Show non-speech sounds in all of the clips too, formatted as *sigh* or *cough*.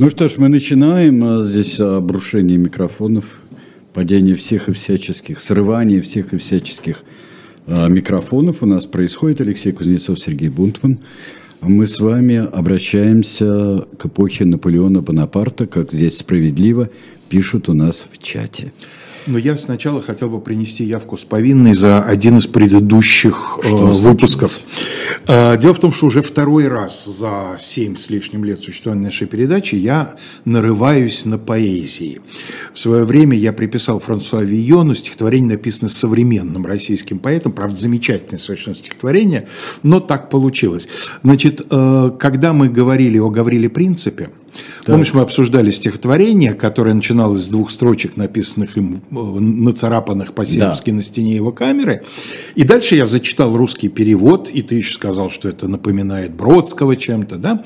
Ну что ж, мы начинаем. А, здесь обрушение микрофонов, падение всех и всяческих, срывание всех и всяческих а, микрофонов у нас происходит. Алексей Кузнецов, Сергей Бунтман. Мы с вами обращаемся к эпохе Наполеона Бонапарта, как здесь справедливо пишут у нас в чате. Но я сначала хотел бы принести явку с повинной за один из предыдущих э, выпусков. Э, дело в том, что уже второй раз за семь с лишним лет существования нашей передачи я нарываюсь на поэзии. В свое время я приписал Франсуа Вийону стихотворение, написанное современным российским поэтом, правда, замечательное совершенно стихотворение, но так получилось. Значит, э, когда мы говорили о Гавриле Принципе, так. Помнишь, мы обсуждали стихотворение, которое начиналось с двух строчек, написанных им, э, нацарапанных по-сербски да. на стене его камеры. И дальше я зачитал русский перевод, и ты еще сказал, что это напоминает Бродского чем-то, да?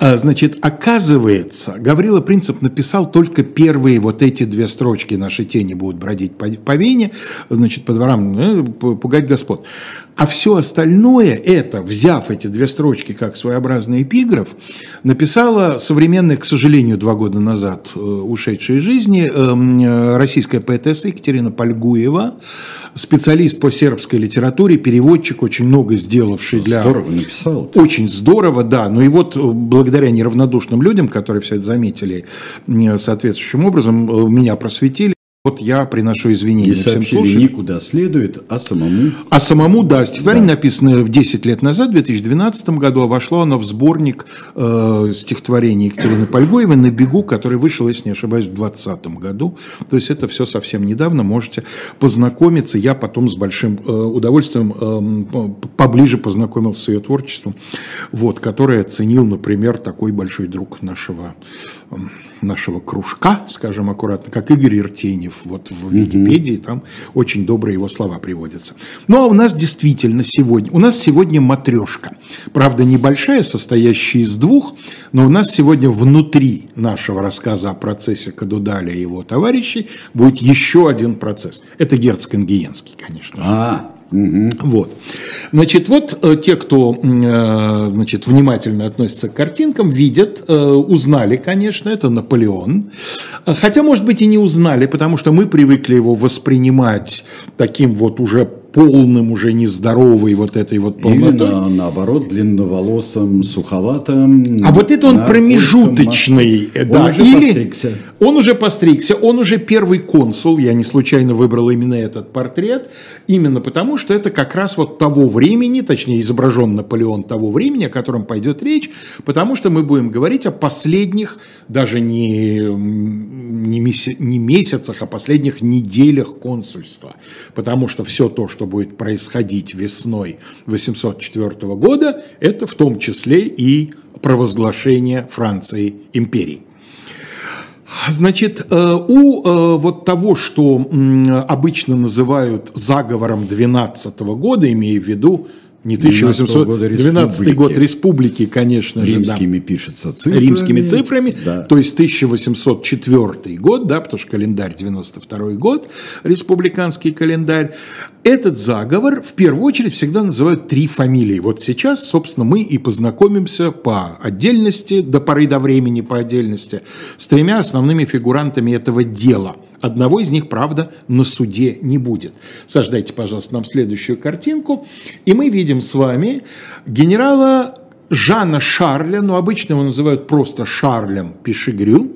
А, значит, оказывается, Гаврила Принцип написал только первые вот эти две строчки «Наши тени будут бродить по, по Вене», значит, по дворам э, пугать господ. А все остальное это, взяв эти две строчки как своеобразный эпиграф, написала современная, к сожалению, два года назад э, ушедшая из жизни э, российская поэтесса Екатерина Польгуева, специалист по сербской литературе, переводчик, очень много сделавший для... Здорово написал. Очень здорово, да. Ну и вот благодаря неравнодушным людям, которые все это заметили соответствующим образом, меня просветили, вот я приношу извинения и всем слушателям. никуда следует, а самому... А самому, да. Стихотворение да. написано 10 лет назад, в 2012 году, а вошло оно в сборник э, стихотворений Екатерины Польгоевой «На бегу», который вышел, если не ошибаюсь, в 2020 году. То есть это все совсем недавно, можете познакомиться. Я потом с большим э, удовольствием э, поближе познакомился с ее творчеством, вот, которое оценил, например, такой большой друг нашего, нашего кружка, скажем аккуратно, как Игорь Иртенев вот в Википедии, там очень добрые его слова приводятся. Ну, а у нас действительно сегодня, у нас сегодня матрешка. Правда, небольшая, состоящая из двух, но у нас сегодня внутри нашего рассказа о процессе Кадудаля и его товарищей будет еще один процесс. Это Герцкангиенский, конечно же. А, Вот. Значит, вот э, те, кто э, значит, внимательно относится к картинкам, видят, э, узнали, конечно, это Наполеон. Хотя, может быть, и не узнали, потому что мы привыкли его воспринимать таким вот уже полным, уже нездоровой вот этой вот полнотой. Именно наоборот, длинноволосым, суховатым. А вот это он промежуточный. Он да, уже или постригся. Он уже постригся, он уже первый консул, я не случайно выбрал именно этот портрет, именно потому, что это как раз вот того времени, точнее изображен Наполеон того времени, о котором пойдет речь, потому что мы будем говорить о последних, даже не, не, меся, не месяцах, а последних неделях консульства. Потому что все то, что будет происходить весной 804 года, это в том числе и провозглашение Франции империи. Значит, э, у э, вот того, что обычно называют заговором 12 года, имея в виду не 1812 год республики, конечно Римскими же. Римскими да. пишется цифрами. Римскими цифрами, да. то есть 1804 год, да, потому что календарь 92 год, республиканский календарь. Этот заговор в первую очередь всегда называют три фамилии. Вот сейчас, собственно, мы и познакомимся по отдельности, до поры до времени по отдельности, с тремя основными фигурантами этого дела – Одного из них, правда, на суде не будет. Сождайте, пожалуйста, нам следующую картинку. И мы видим с вами генерала Жана Шарля, но обычно его называют просто Шарлем Пишигрю,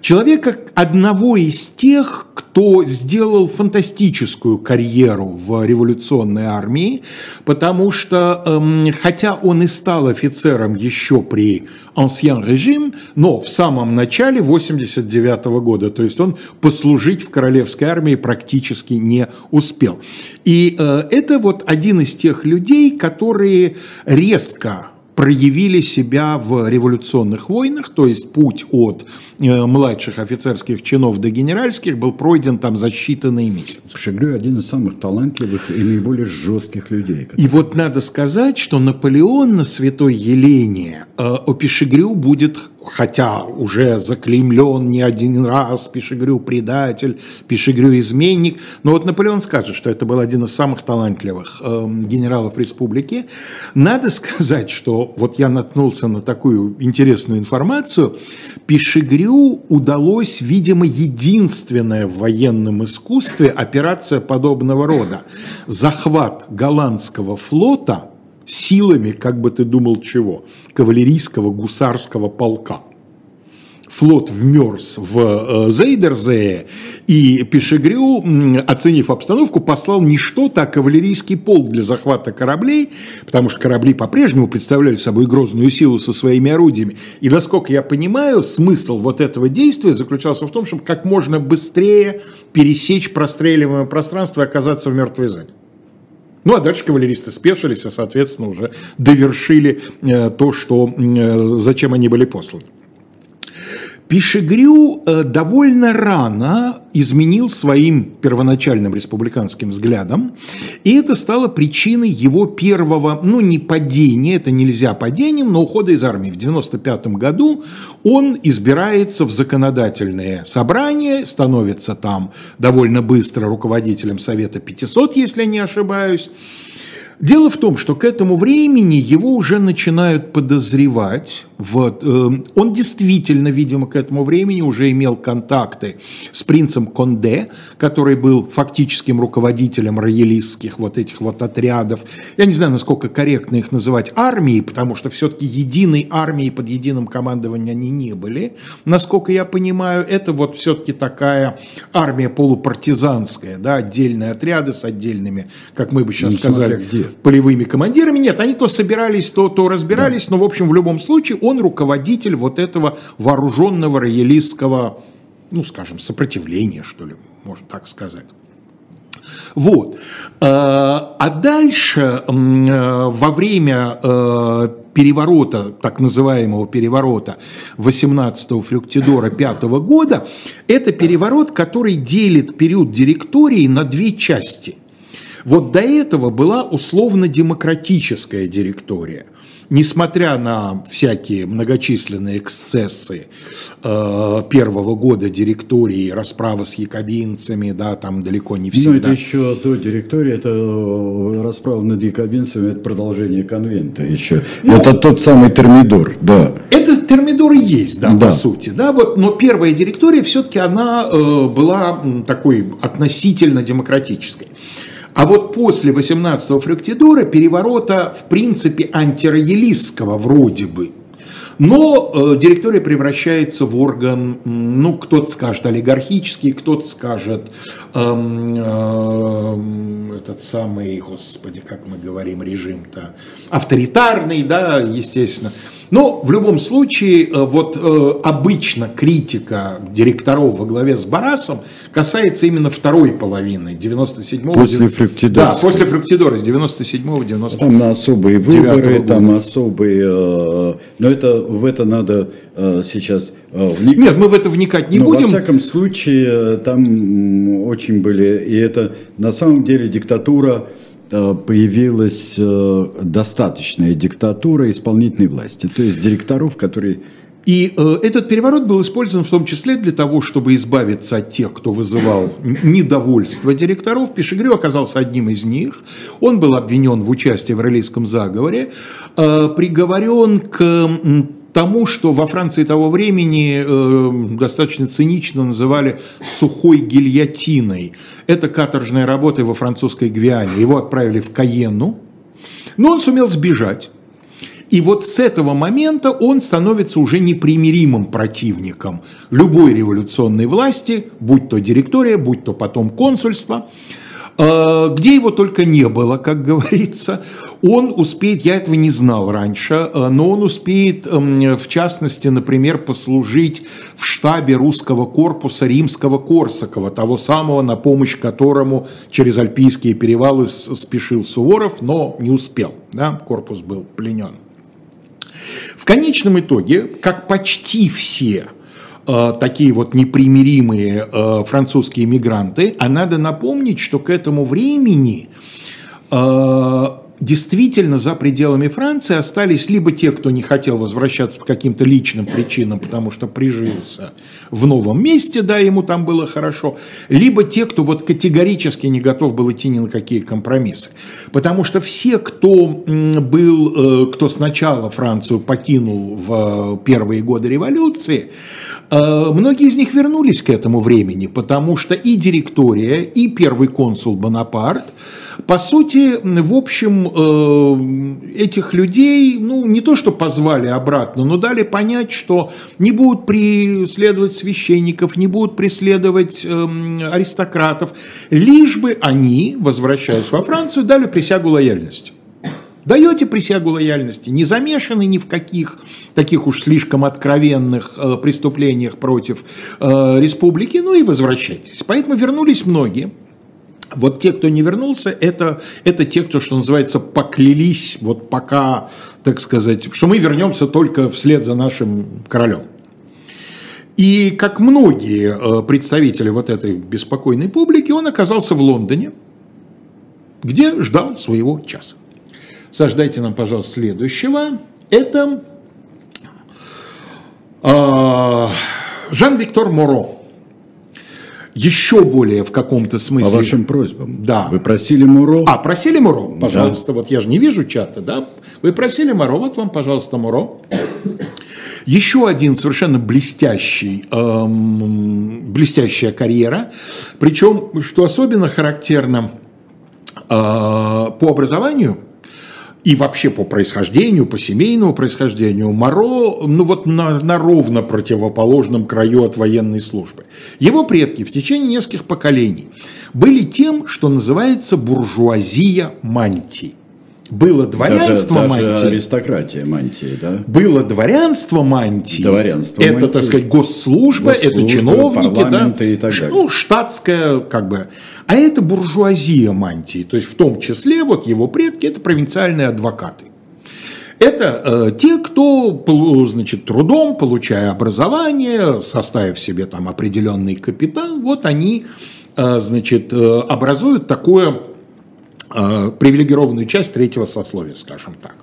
человека одного из тех, кто сделал фантастическую карьеру в революционной армии, потому что, эм, хотя он и стал офицером еще при Ancien режим, но в самом начале 89 -го года, то есть он послужить в королевской армии практически не успел. И э, это вот один из тех людей, которые резко проявили себя в революционных войнах, то есть путь от э, младших офицерских чинов до генеральских был пройден там за считанные месяцы. Шегрю один из самых талантливых и наиболее жестких людей. Которые... И вот надо сказать, что Наполеон на Святой Елене э, о Пешегрю будет хотя уже заклеймлен не один раз, Пишегрю предатель, Пишегрю изменник, но вот Наполеон скажет, что это был один из самых талантливых э, генералов республики. Надо сказать, что вот я наткнулся на такую интересную информацию, Пишегрю удалось, видимо, единственная в военном искусстве операция подобного рода. Захват голландского флота – силами, как бы ты думал чего, кавалерийского гусарского полка. Флот вмерз в э, Зейдерзее, и Пешегрю, оценив обстановку, послал не что-то, а кавалерийский полк для захвата кораблей, потому что корабли по-прежнему представляли собой грозную силу со своими орудиями. И, насколько я понимаю, смысл вот этого действия заключался в том, чтобы как можно быстрее пересечь простреливаемое пространство и оказаться в мертвой зоне. Ну, а дальше кавалеристы спешились и, соответственно, уже довершили э, то, что, э, зачем они были посланы. Пишегрю э, довольно рано изменил своим первоначальным республиканским взглядом, и это стало причиной его первого, ну не падения, это нельзя падением, но ухода из армии. В 1995 году он избирается в законодательное собрание, становится там довольно быстро руководителем Совета 500, если не ошибаюсь, Дело в том, что к этому времени его уже начинают подозревать. Вот, э, он действительно, видимо, к этому времени уже имел контакты с принцем Конде, который был фактическим руководителем роялистских вот этих вот отрядов. Я не знаю, насколько корректно их называть армией, потому что все-таки единой армией под единым командованием они не были. Насколько я понимаю, это вот все-таки такая армия полупартизанская, да, отдельные отряды с отдельными, как мы бы сейчас ну, сказали, где полевыми командирами. Нет, они то собирались, то, то разбирались, да. но, в общем, в любом случае он руководитель вот этого вооруженного роялистского, ну, скажем, сопротивления, что ли, можно так сказать. Вот. А, а дальше э, во время э, переворота, так называемого переворота 18-го Фрюктидора 5 года, это переворот, который делит период директории на две части – вот до этого была условно-демократическая директория. Несмотря на всякие многочисленные эксцессы э, первого года директории, расправы с якобинцами, да, там далеко не всегда. Ну, это еще до директории, это э, расправа над якобинцами, это продолжение конвента еще. Ну, это тот самый термидор, да. Это термидор и есть, да, да. по сути, да, вот, но первая директория все-таки она э, была такой относительно демократической. А вот после 18-го Фрактидора переворота, в принципе, антироялистского вроде бы, но э, директория превращается в орган, ну, кто-то скажет олигархический, кто-то скажет эм, э, этот самый, господи, как мы говорим, режим-то, авторитарный, да, естественно. Но в любом случае, э, вот э, обычно критика директоров во главе с Барасом касается именно второй половины 97-го. После Фруктидора. Да, после Фруктидора, с 97-го, 90 Там на особые выборы, там особые... Э, но это, в это надо сейчас вникать. Нет, мы в это вникать не но будем. во всяком случае, там очень были... И это на самом деле диктатура появилась э, достаточная диктатура исполнительной власти, то есть директоров, которые и э, этот переворот был использован в том числе для того, чтобы избавиться от тех, кто вызывал недовольство директоров. Пешегрю оказался одним из них. Он был обвинен в участии в релийском заговоре, э, приговорен к тому, что во Франции того времени э, достаточно цинично называли сухой гильотиной. Это каторжная работа во французской Гвиане. Его отправили в Каенну, но он сумел сбежать. И вот с этого момента он становится уже непримиримым противником любой революционной власти, будь то директория, будь то потом консульство. А, где его только не было, как *laughs* говорится, он успеет, я этого не знал раньше, а, но он успеет, эм, в частности, например, послужить в штабе русского корпуса римского Корсакова, того самого, на помощь которому через Альпийские перевалы спешил Суворов, но не успел, да, корпус был пленен. В конечном итоге, как почти все Э, такие вот непримиримые э, французские мигранты, а надо напомнить, что к этому времени э, действительно за пределами Франции остались либо те, кто не хотел возвращаться по каким-то личным причинам, потому что прижился в новом месте, да, ему там было хорошо, либо те, кто вот категорически не готов был идти ни на какие компромиссы. Потому что все, кто был, кто сначала Францию покинул в первые годы революции, Многие из них вернулись к этому времени, потому что и директория, и первый консул Бонапарт по сути, в общем, э, этих людей, ну, не то что позвали обратно, но дали понять, что не будут преследовать священников, не будут преследовать эм, аристократов, лишь бы они, возвращаясь во Францию, дали присягу лояльности. Даете присягу лояльности, не замешаны ни в каких таких уж слишком откровенных э, преступлениях против э, республики, ну и возвращайтесь. Поэтому вернулись многие. Вот те, кто не вернулся, это, это те, кто, что называется, поклялись, вот пока, так сказать, что мы вернемся только вслед за нашим королем. И как многие э, представители вот этой беспокойной публики, он оказался в Лондоне, где ждал своего часа. Сождайте нам, пожалуйста, следующего. Это э, Жан-Виктор Моро еще более в каком-то смысле. По вашим просьбам. Да. Вы просили Муро. А, просили Муро, пожалуйста. Да. Вот я же не вижу чата, да? Вы просили Муро, вот вам, пожалуйста, Муро. Еще один совершенно блестящий, эм, блестящая карьера. Причем, что особенно характерно э, по образованию, и вообще по происхождению, по семейному происхождению, Моро, ну вот на, на ровно противоположном краю от военной службы. Его предки в течение нескольких поколений были тем, что называется буржуазия мантий. Было дворянство даже, мантии. Даже аристократия мантии, да? Было дворянство мантии. Дворянство это, мантии. так сказать, госслужба, госслужба это чиновники, да? И так далее. Ну, штатская, как бы. А это буржуазия мантии. То есть, в том числе, вот его предки, это провинциальные адвокаты. Это э, те, кто, значит, трудом, получая образование, составив себе там определенный капитал, вот они, э, значит, э, образуют такое привилегированную часть третьего сословия, скажем так.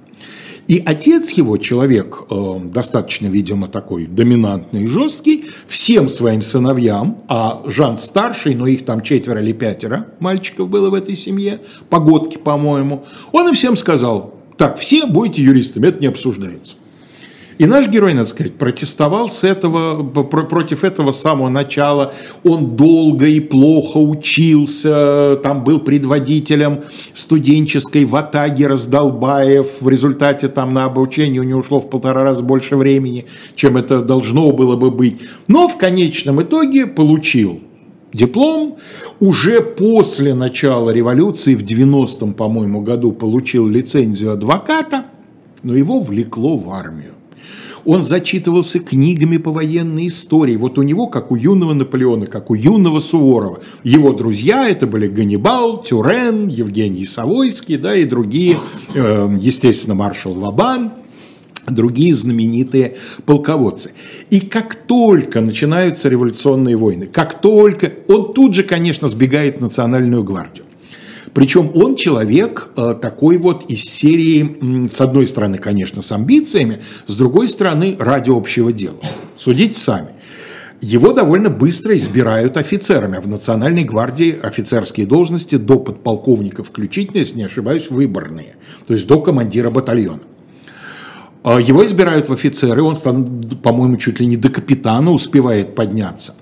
И отец его, человек э, достаточно, видимо, такой доминантный и жесткий, всем своим сыновьям, а Жан старший, но их там четверо или пятеро мальчиков было в этой семье, погодки, по-моему, он им всем сказал, так, все будете юристами, это не обсуждается. И наш герой, надо сказать, протестовал с этого, против этого самого начала. Он долго и плохо учился, там был предводителем студенческой ватаги раздолбаев. В результате там на обучение у него ушло в полтора раза больше времени, чем это должно было бы быть. Но в конечном итоге получил диплом. Уже после начала революции в 90-м, по-моему, году получил лицензию адвоката, но его влекло в армию он зачитывался книгами по военной истории. Вот у него, как у юного Наполеона, как у юного Суворова. Его друзья это были Ганнибал, Тюрен, Евгений Савойский, да, и другие, э, естественно, маршал Вабан другие знаменитые полководцы. И как только начинаются революционные войны, как только, он тут же, конечно, сбегает в Национальную гвардию. Причем он человек э, такой вот из серии, с одной стороны, конечно, с амбициями, с другой стороны, ради общего дела. Судите сами. Его довольно быстро избирают офицерами, в Национальной гвардии офицерские должности до подполковника включительно, если не ошибаюсь, выборные, то есть до командира батальона. А его избирают в офицеры, он, по-моему, чуть ли не до капитана успевает подняться.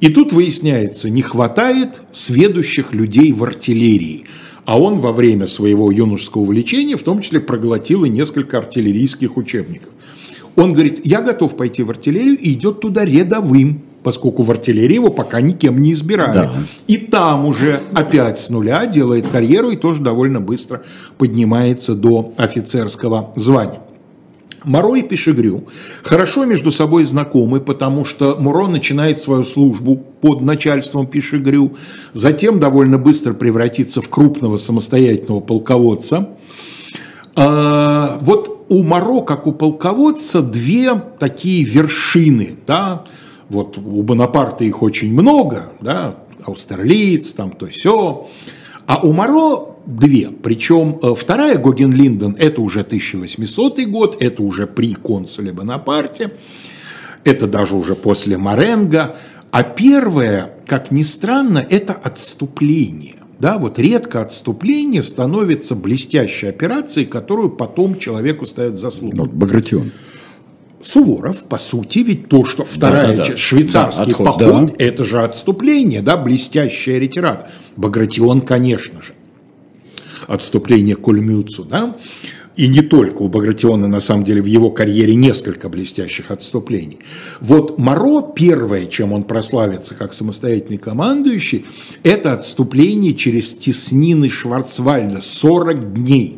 И тут выясняется, не хватает сведущих людей в артиллерии. А он во время своего юношеского увлечения в том числе проглотил и несколько артиллерийских учебников. Он говорит, я готов пойти в артиллерию и идет туда рядовым, поскольку в артиллерии его пока никем не избирали. Да. И там уже опять с нуля делает карьеру и тоже довольно быстро поднимается до офицерского звания. Моро и Пешегрю хорошо между собой знакомы, потому что Муро начинает свою службу под начальством Пешегрю, затем довольно быстро превратится в крупного самостоятельного полководца. А, вот у Моро, как у полководца, две такие вершины. Да? Вот у Бонапарта их очень много, да? Аустерлиц, там то все. А у Моро две. Причем э, вторая Гоген-Линден – это уже 1800 год, это уже при консуле Бонапарте, это даже уже после Маренго. А первая, как ни странно, это отступление. Да, вот редко отступление становится блестящей операцией, которую потом человеку ставят заслугу. Ну, Багратион. Суворов, по сути, ведь то, что вторая да, да, да. швейцарский да, отход, поход, да. это же отступление, да, блестящая ретират. Багратион, конечно же. Отступление к Ульмюцу, да. И не только у Багратиона, на самом деле, в его карьере несколько блестящих отступлений. Вот Моро, первое, чем он прославится как самостоятельный командующий, это отступление через теснины Шварцвальда 40 дней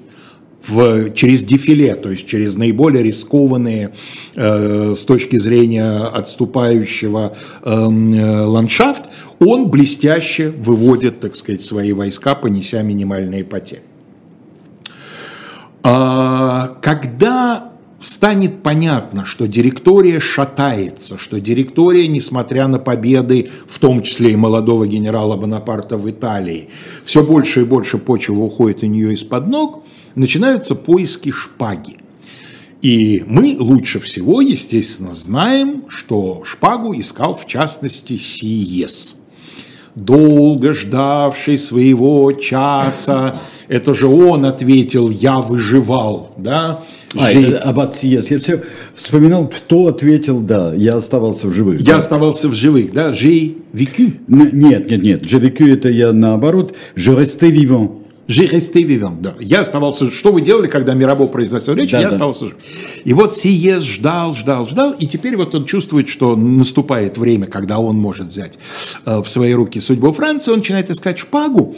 в, через дефиле, то есть через наиболее рискованные э, с точки зрения отступающего эм, э, ландшафт, он блестяще выводит, так сказать, свои войска, понеся минимальные потери. А, когда станет понятно, что директория шатается, что директория, несмотря на победы, в том числе и молодого генерала Бонапарта в Италии, все больше и больше почвы уходит у нее из-под ног, начинаются поиски шпаги. И мы лучше всего, естественно, знаем, что шпагу искал в частности Сиес. Долго ждавший своего часа, это же он ответил, я выживал, да? А, Жи... это Аббат Сиес. Я все вспоминал, кто ответил, да, я оставался в живых. Я да? оставался в живых, да, j'ai vécu. Нет, нет, нет, j'ai vécu это я наоборот, je restais vivant. Resté vivant. Да. Я оставался... Что вы делали, когда Мирабо произносил речь? Да, я да. оставался жив. И вот Сиес ждал, ждал, ждал, и теперь вот он чувствует, что наступает время, когда он может взять э, в свои руки судьбу Франции, он начинает искать шпагу.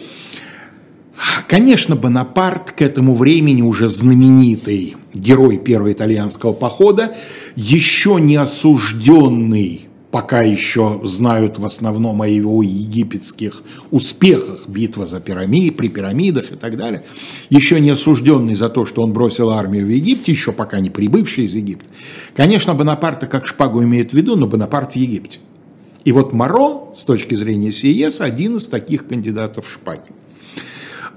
Конечно, Бонапарт к этому времени уже знаменитый герой первого итальянского похода, еще не осужденный пока еще знают в основном о его египетских успехах, битва за пирамид, при пирамидах и так далее, еще не осужденный за то, что он бросил армию в Египте, еще пока не прибывший из Египта. Конечно, Бонапарта как шпагу имеет в виду, но Бонапарт в Египте. И вот Моро, с точки зрения Сиес, один из таких кандидатов шпаги.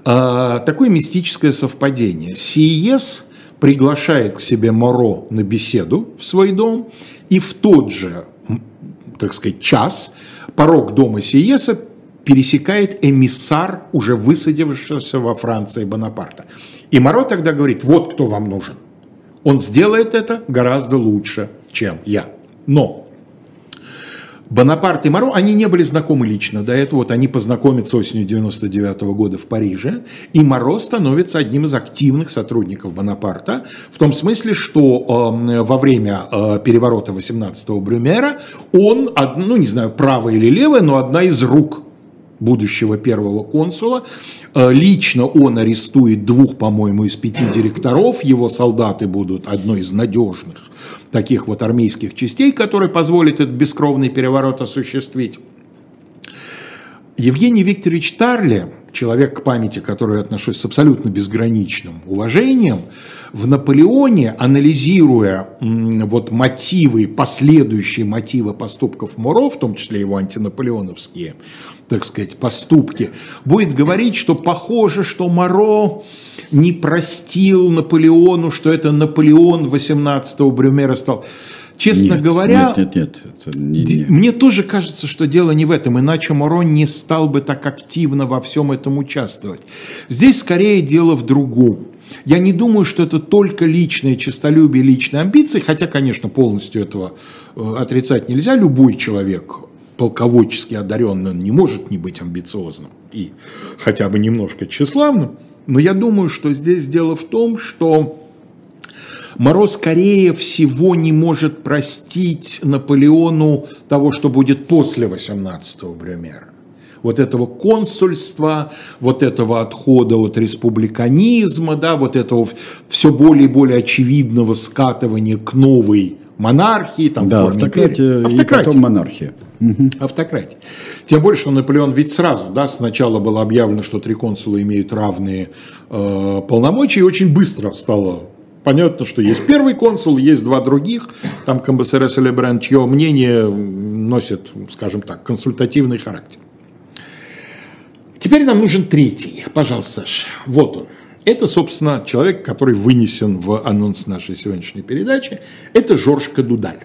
А, такое мистическое совпадение. Сиес приглашает к себе Моро на беседу в свой дом, и в тот же так сказать, час порог дома Сиеса пересекает эмиссар, уже высадившегося во Франции Бонапарта. И Моро тогда говорит, вот кто вам нужен. Он сделает это гораздо лучше, чем я. Но Бонапарт и Моро, они не были знакомы лично до этого. Вот они познакомятся осенью 99 -го года в Париже. И Моро становится одним из активных сотрудников Бонапарта. В том смысле, что э, во время э, переворота 18-го Брюмера он, ну не знаю, правая или левая, но одна из рук будущего первого консула. Э, лично он арестует двух, по-моему, из пяти директоров. Его солдаты будут одной из надежных таких вот армейских частей, которые позволят этот бескровный переворот осуществить. Евгений Викторович Тарле, человек к памяти, который отношусь с абсолютно безграничным уважением, в Наполеоне, анализируя вот мотивы, последующие мотивы поступков Муро, в том числе его антинаполеоновские, так сказать, поступки, будет говорить, что похоже, что Моро не простил Наполеону, что это Наполеон 18-го Брюмера стал. Честно нет, говоря, нет, нет, нет, не, не. мне тоже кажется, что дело не в этом, иначе Моро не стал бы так активно во всем этом участвовать. Здесь скорее дело в другом. Я не думаю, что это только личное честолюбие, личные амбиции, хотя, конечно, полностью этого э, отрицать нельзя. Любой человек полководчески одаренный, он не может не быть амбициозным и хотя бы немножко тщеславным. Но я думаю, что здесь дело в том, что Моро, скорее всего, не может простить Наполеону того, что будет после 18-го Брюмера. Вот этого консульства, вот этого отхода от республиканизма, да, вот этого все более и более очевидного скатывания к новой монархии, там, да, автократия, автократия. и потом монархия. Угу. Автократия. Тем более, что Наполеон ведь сразу, да, сначала было объявлено, что три консула имеют равные э, полномочия, и очень быстро стало понятно, что есть первый консул, есть два других, там КМБСРС или Бренд, чье мнение носит, скажем так, консультативный характер. Теперь нам нужен третий. Пожалуйста, Саш. Вот он. Это, собственно, человек, который вынесен в анонс нашей сегодняшней передачи. Это Жорж Кадудаль.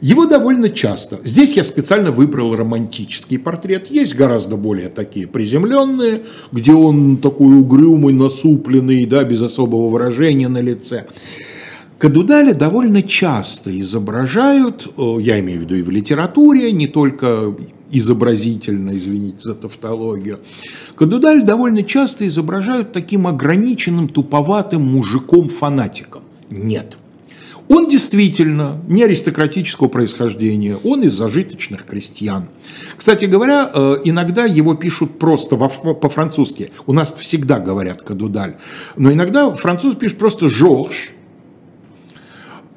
Его довольно часто. Здесь я специально выбрал романтический портрет. Есть гораздо более такие приземленные, где он такой угрюмый, насупленный, да, без особого выражения на лице. Кадудаля довольно часто изображают, я имею в виду и в литературе, не только изобразительно, извините за тавтологию. Кадудаль довольно часто изображают таким ограниченным, туповатым мужиком-фанатиком. Нет. Он действительно не аристократического происхождения, он из зажиточных крестьян. Кстати говоря, э, иногда его пишут просто по-французски. У нас всегда говорят «кадудаль». Но иногда француз пишет просто «Жорж»,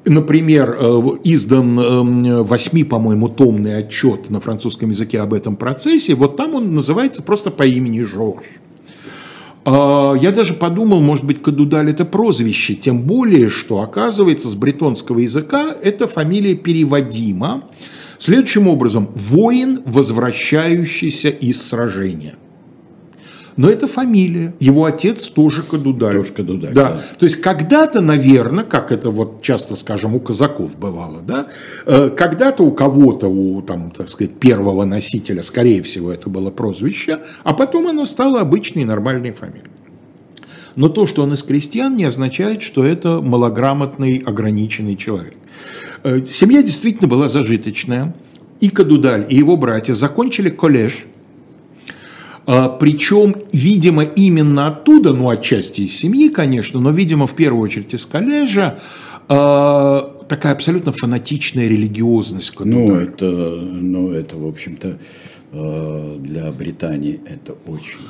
Например, э, издан эм, восьми, по-моему, томный отчет на французском языке об этом процессе. Вот там он называется просто по имени Жорж. А, я даже подумал, может быть, Кадудаль это прозвище, тем более, что оказывается с бретонского языка эта фамилия переводима следующим образом. Воин, возвращающийся из сражения но это фамилия. Его отец тоже Кадудаль. Тоже Кадудаль. Да. да. То есть когда-то, наверное, как это вот часто, скажем, у казаков бывало, да, э, когда-то у кого-то, у там, так сказать, первого носителя, скорее всего, это было прозвище, а потом оно стало обычной нормальной фамилией. Но то, что он из крестьян, не означает, что это малограмотный, ограниченный человек. Э, семья действительно была зажиточная. И Кадудаль, и его братья закончили коллеж – Причем, видимо, именно оттуда, ну, отчасти из семьи, конечно, но, видимо, в первую очередь из коллежа, а, такая абсолютно фанатичная религиозность. Ну, это, ну, это, в общем-то, а, для Британии это очень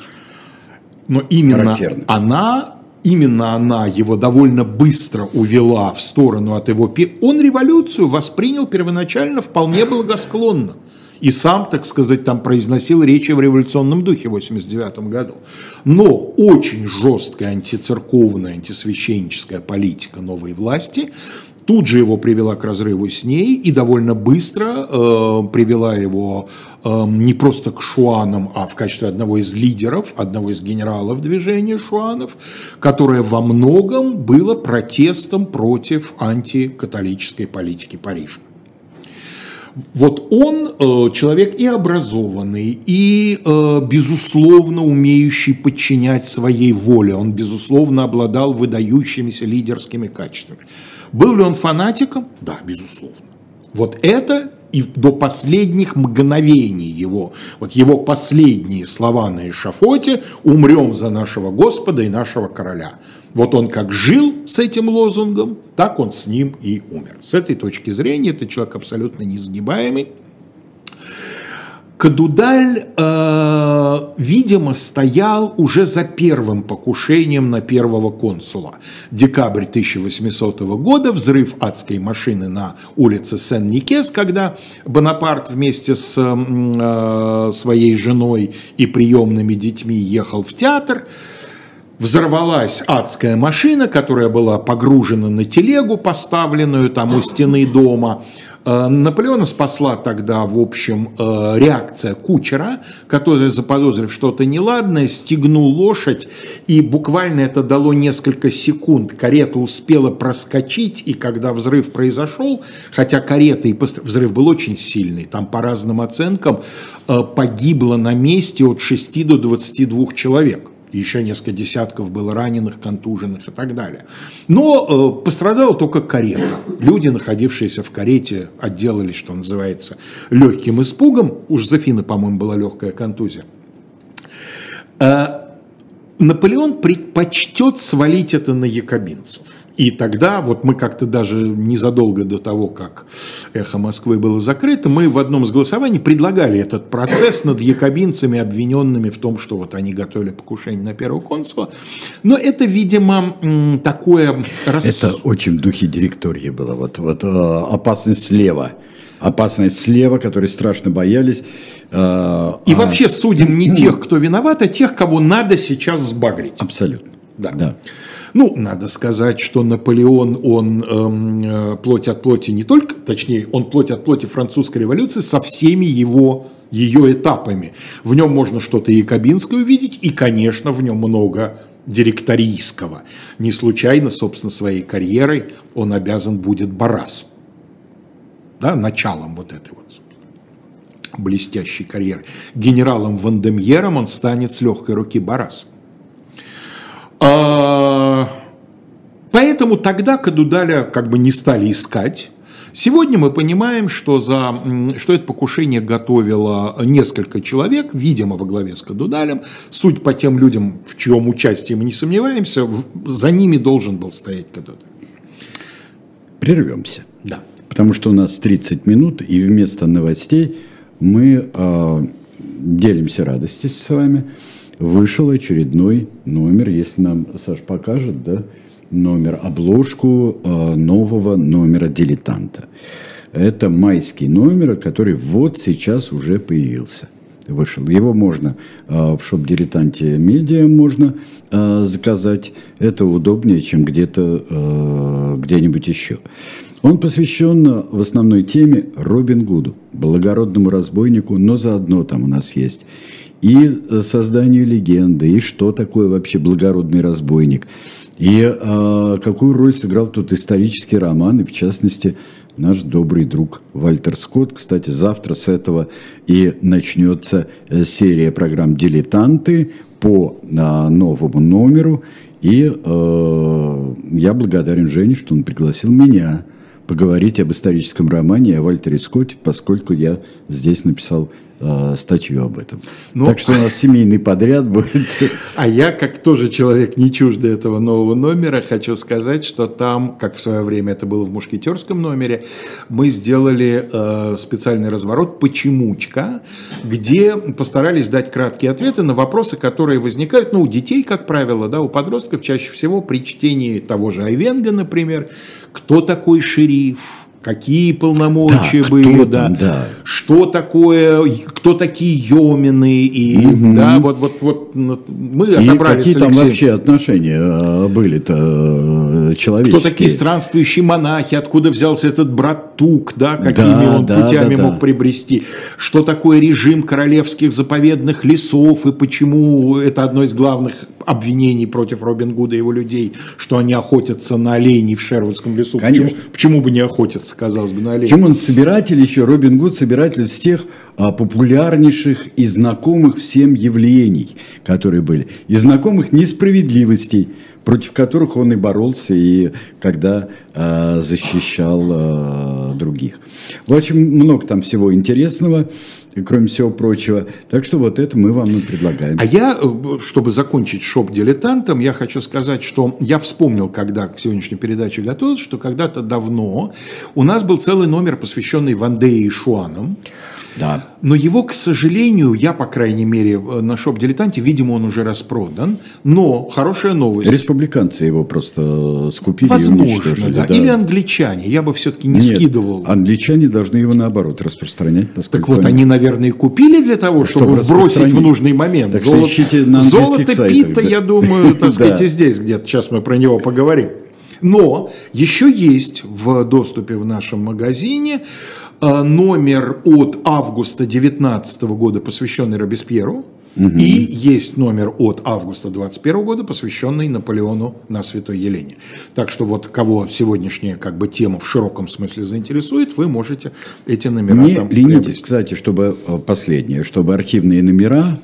Но именно характерно. она именно она его довольно быстро увела в сторону от его... Он революцию воспринял первоначально вполне благосклонно и сам, так сказать, там произносил речи в революционном духе в 1989 году. Но очень жесткая антицерковная, антисвященническая политика новой власти тут же его привела к разрыву с ней и довольно быстро э, привела его э, не просто к шуанам, а в качестве одного из лидеров, одного из генералов движения шуанов, которое во многом было протестом против антикатолической политики Парижа. Вот он э, человек и образованный, и, э, безусловно, умеющий подчинять своей воле. Он, безусловно, обладал выдающимися лидерскими качествами. Был ли он фанатиком? Да, безусловно. Вот это и до последних мгновений его, вот его последние слова на эшафоте «Умрем за нашего Господа и нашего короля». Вот он как жил с этим лозунгом, так он с ним и умер. С этой точки зрения это человек абсолютно несгибаемый. Кадудаль, э, видимо, стоял уже за первым покушением на первого консула. Декабрь 1800 года, взрыв адской машины на улице Сен-Никес, когда Бонапарт вместе с э, своей женой и приемными детьми ехал в театр взорвалась адская машина, которая была погружена на телегу, поставленную там у стены дома. Э, Наполеона спасла тогда, в общем, э, реакция кучера, который, заподозрив что-то неладное, стегнул лошадь, и буквально это дало несколько секунд. Карета успела проскочить, и когда взрыв произошел, хотя карета и взрыв был очень сильный, там по разным оценкам э, погибло на месте от 6 до 22 человек еще несколько десятков было раненых, контуженных и так далее. Но э, пострадала только карета. Люди, находившиеся в карете, отделались, что называется, легким испугом. У Жозефины, по-моему, была легкая контузия. Э, Наполеон предпочтет свалить это на якобинцев. И тогда, вот мы как-то даже незадолго до того, как «Эхо Москвы» было закрыто, мы в одном из голосований предлагали этот процесс над якобинцами, обвиненными в том, что вот они готовили покушение на первого консула. Но это, видимо, такое... Рас... Это очень в духе директории было. Вот, вот э, опасность слева. Опасность слева, которые страшно боялись. Э, И а... вообще судим не тех, кто виноват, а тех, кого надо сейчас сбагрить. Абсолютно. Да. да. Ну, надо сказать, что Наполеон, он эм, э, плоть от плоти не только, точнее, он плоть от плоти французской революции со всеми его ее этапами. В нем можно что-то якобинское увидеть, и, конечно, в нем много директорийского. Не случайно, собственно, своей карьерой он обязан будет Барасу. Да, началом вот этой вот блестящей карьеры. Генералом Вандемьером он станет с легкой руки Барас. А, поэтому тогда Кадудаля как бы не стали искать, Сегодня мы понимаем, что, за, что это покушение готовило несколько человек, видимо, во главе с Кадудалем. Суть по тем людям, в чьем участии мы не сомневаемся, за ними должен был стоять Кадудаль. Прервемся. Да. Потому что у нас 30 минут, и вместо новостей мы э, делимся радостью с вами. Вышел очередной номер, если нам Саш покажет, да, номер, обложку э, нового номера «Дилетанта». Это майский номер, который вот сейчас уже появился. Вышел. Его можно э, в шоп-дилетанте медиа можно э, заказать. Это удобнее, чем где-то э, где-нибудь еще. Он посвящен в основной теме Робин Гуду, благородному разбойнику, но заодно там у нас есть и созданию легенды, и что такое вообще благородный разбойник – и э, какую роль сыграл тут исторический роман, и в частности наш добрый друг Вальтер Скотт. Кстати, завтра с этого и начнется э, серия программ «Дилетанты» по э, новому номеру. И э, я благодарен Жене, что он пригласил меня поговорить об историческом романе о Вальтере Скотте, поскольку я здесь написал Э, статью об этом. Ну, так что у нас семейный подряд будет. А я, как тоже человек не чуждый этого нового номера, хочу сказать, что там, как в свое время это было в мушкетерском номере, мы сделали э, специальный разворот «Почемучка», где постарались дать краткие ответы на вопросы, которые возникают ну, у детей, как правило, да, у подростков чаще всего при чтении того же Айвенга, например, кто такой шериф, какие полномочия да, были, да, да, что такое, кто такие Йомины, и угу. да, вот, вот, вот мы и отобрали какие там вообще отношения э, были-то э, человеческие. Кто такие странствующие монахи, откуда взялся этот брат Тук, да, какими да, он да, путями да, мог да. приобрести, что такое режим королевских заповедных лесов, и почему это одно из главных обвинений против Робин Гуда и его людей, что они охотятся на оленей в Шервудском лесу. Почему, почему бы не охотятся, казалось бы, на оленей? Почему он собиратель еще, Робин Гуд собиратель всех популярнейших и знакомых всем явлений, которые были. И знакомых несправедливостей, против которых он и боролся, и когда э, защищал э, других. В общем, много там всего интересного кроме всего прочего. Так что вот это мы вам и предлагаем. А я, э, чтобы закончить шоп дилетантом, я хочу сказать, что я вспомнил, когда к сегодняшней передаче готовился, что когда-то давно у нас был целый номер, посвященный Вандее и Шуанам. Да. Но его, к сожалению, я, по крайней мере, на шоп-дилетанте, видимо, он уже распродан. Но хорошая новость. Республиканцы его просто скупили Возможно, и уничтожили. Да. Да. Или англичане. Я бы все-таки не Нет, скидывал. англичане должны его, наоборот, распространять. Так вот, они, наверное, купили для того, чтобы, чтобы вбросить в нужный момент. Так Золото, ищите на Золото сайтах, Пита, да. я думаю, *laughs* так сказать, и здесь где-то. Сейчас мы про него поговорим. Но еще есть в доступе в нашем магазине Э, номер от августа 2019 года, посвященный Робеспьеру, угу. и есть номер от августа 2021 года, посвященный Наполеону на Святой Елене. Так что вот кого сегодняшняя как бы тема в широком смысле заинтересует, вы можете эти номера Не там ленитесь, кстати, чтобы э, последнее, чтобы архивные номера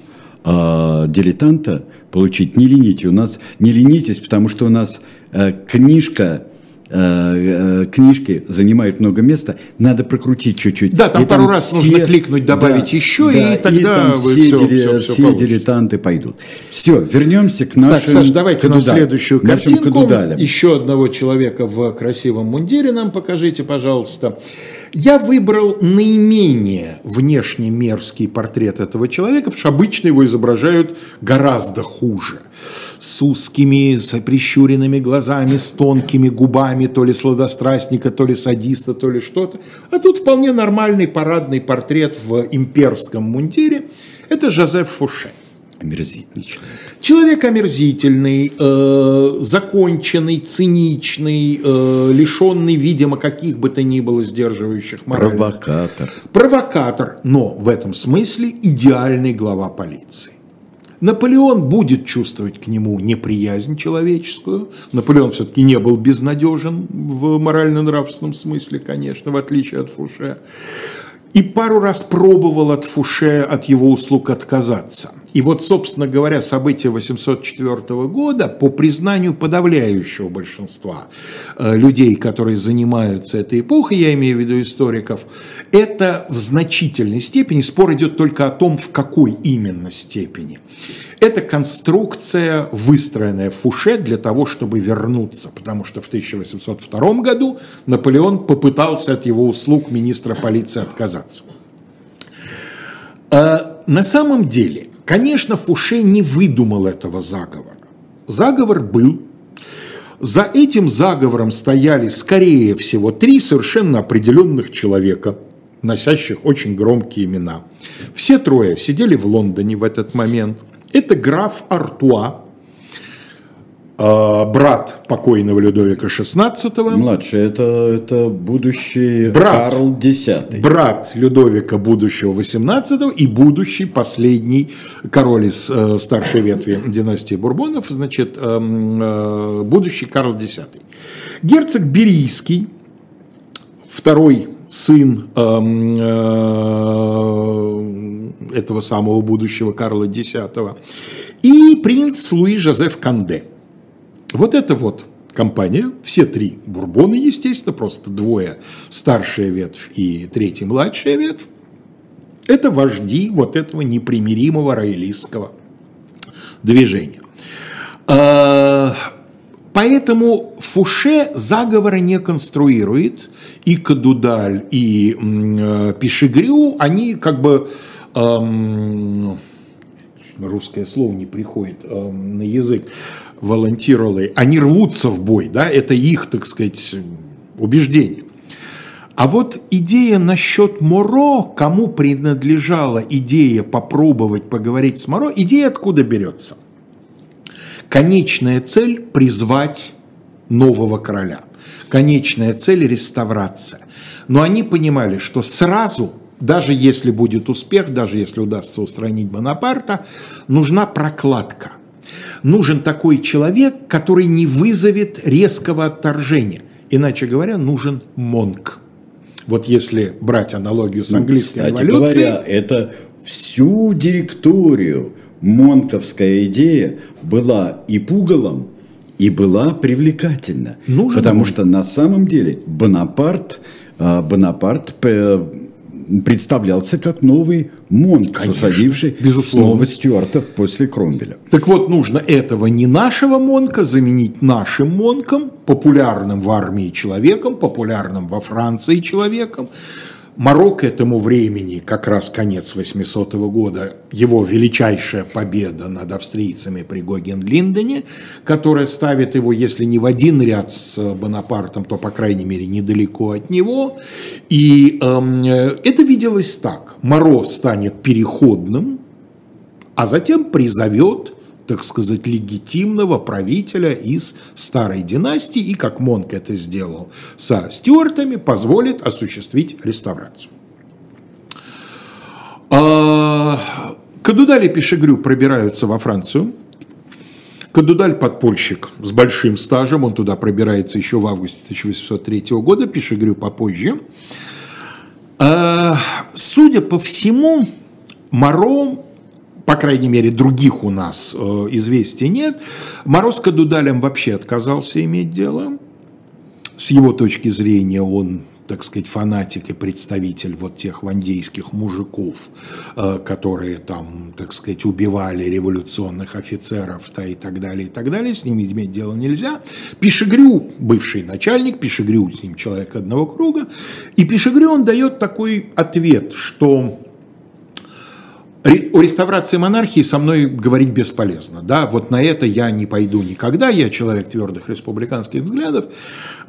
э, дилетанта получить, не ленитесь, у нас не ленитесь, потому что у нас э, книжка Э, э, книжки занимают много места, надо прокрутить чуть-чуть. Да, там и пару там раз все, нужно кликнуть, добавить да, еще, да, и тогда и все, все, все, все, все дилетанты пойдут. Все, вернемся к нашим Так, Саш, давайте кадудаль, нам следующую картинку. Еще одного человека в красивом мундире нам покажите, пожалуйста. Я выбрал наименее внешне мерзкий портрет этого человека, потому что обычно его изображают гораздо хуже. С узкими, с прищуренными глазами, с тонкими губами, то ли сладострастника, то ли садиста, то ли что-то. А тут вполне нормальный парадный портрет в имперском мундире. Это Жозеф Фуше. Омерзительный человек. Человек омерзительный, э, законченный, циничный, э, лишенный, видимо, каких бы то ни было сдерживающих моральных. Провокатор. Провокатор, но в этом смысле идеальный глава полиции. Наполеон будет чувствовать к нему неприязнь человеческую. Наполеон все-таки не был безнадежен в морально-нравственном смысле, конечно, в отличие от Фуше. И пару раз пробовал от Фуше, от его услуг отказаться. И вот, собственно говоря, события 804 года, по признанию подавляющего большинства э, людей, которые занимаются этой эпохой, я имею в виду историков, это в значительной степени, спор идет только о том, в какой именно степени. Это конструкция, выстроенная Фуше для того, чтобы вернуться, потому что в 1802 году Наполеон попытался от его услуг министра полиции отказаться. А на самом деле, конечно, Фуше не выдумал этого заговора. Заговор был, за этим заговором стояли, скорее всего, три совершенно определенных человека, носящих очень громкие имена. Все трое сидели в Лондоне в этот момент – это граф Артуа, брат покойного Людовика XVI. Младший, это, это будущий брат, Карл X. Брат Людовика будущего XVIII и будущий последний король из э, старшей ветви династии Бурбонов, значит, э, э, будущий Карл X. Герцог Берийский, второй сын э, э, этого самого будущего Карла X, и принц Луи Жозеф Канде. Вот это вот компания, все три бурбоны, естественно, просто двое старшая ветвь и третий младшая ветвь, это вожди вот этого непримиримого роялистского движения. Э, Поэтому Фуше заговора не конструирует, и Кадудаль, и э, Пишегрю, они как бы, эм, русское слово не приходит эм, на язык, волонтировали, они рвутся в бой, да, это их, так сказать, убеждение. А вот идея насчет Моро, кому принадлежала идея попробовать поговорить с Моро, идея откуда берется? Конечная цель – призвать нового короля. Конечная цель – реставрация. Но они понимали, что сразу, даже если будет успех, даже если удастся устранить Бонапарта, нужна прокладка. Нужен такой человек, который не вызовет резкого отторжения. Иначе говоря, нужен монк. Вот если брать аналогию с ну, английской кстати революцией... говоря, это всю директорию монтовская идея была и пугалом, и была привлекательна. Нужен потому он. что на самом деле Бонапарт, а, Бонапарт представлялся как новый Монт, Конечно, посадивший безусловно. снова Стюартов после Кромвеля. Так вот, нужно этого не нашего Монка заменить нашим Монком, популярным в армии человеком, популярным во Франции человеком, Марокко этому времени, как раз конец 800 года, его величайшая победа над австрийцами при Гоген-Линдене, которая ставит его, если не в один ряд с Бонапартом, то, по крайней мере, недалеко от него. И э, это виделось так. Моро станет переходным, а затем призовет так сказать, легитимного правителя из старой династии и, как Монк это сделал со стюартами, позволит осуществить реставрацию. А, Кадудаль и Пешегрю пробираются во Францию. Кадудаль подпольщик с большим стажем, он туда пробирается еще в августе 1803 года, Пешегрю попозже. А, судя по всему, Моро по крайней мере, других у нас э, известий нет. Морозко Дудалем вообще отказался иметь дело. С его точки зрения он так сказать, фанатик и представитель вот тех вандейских мужиков, э, которые там, так сказать, убивали революционных офицеров да, и так далее, и так далее, с ними иметь дело нельзя. Пишегрю, бывший начальник, Пишегрю с ним человек одного круга, и Пишегрю он дает такой ответ, что о реставрации монархии со мной говорить бесполезно. Да? Вот на это я не пойду никогда, я человек твердых республиканских взглядов.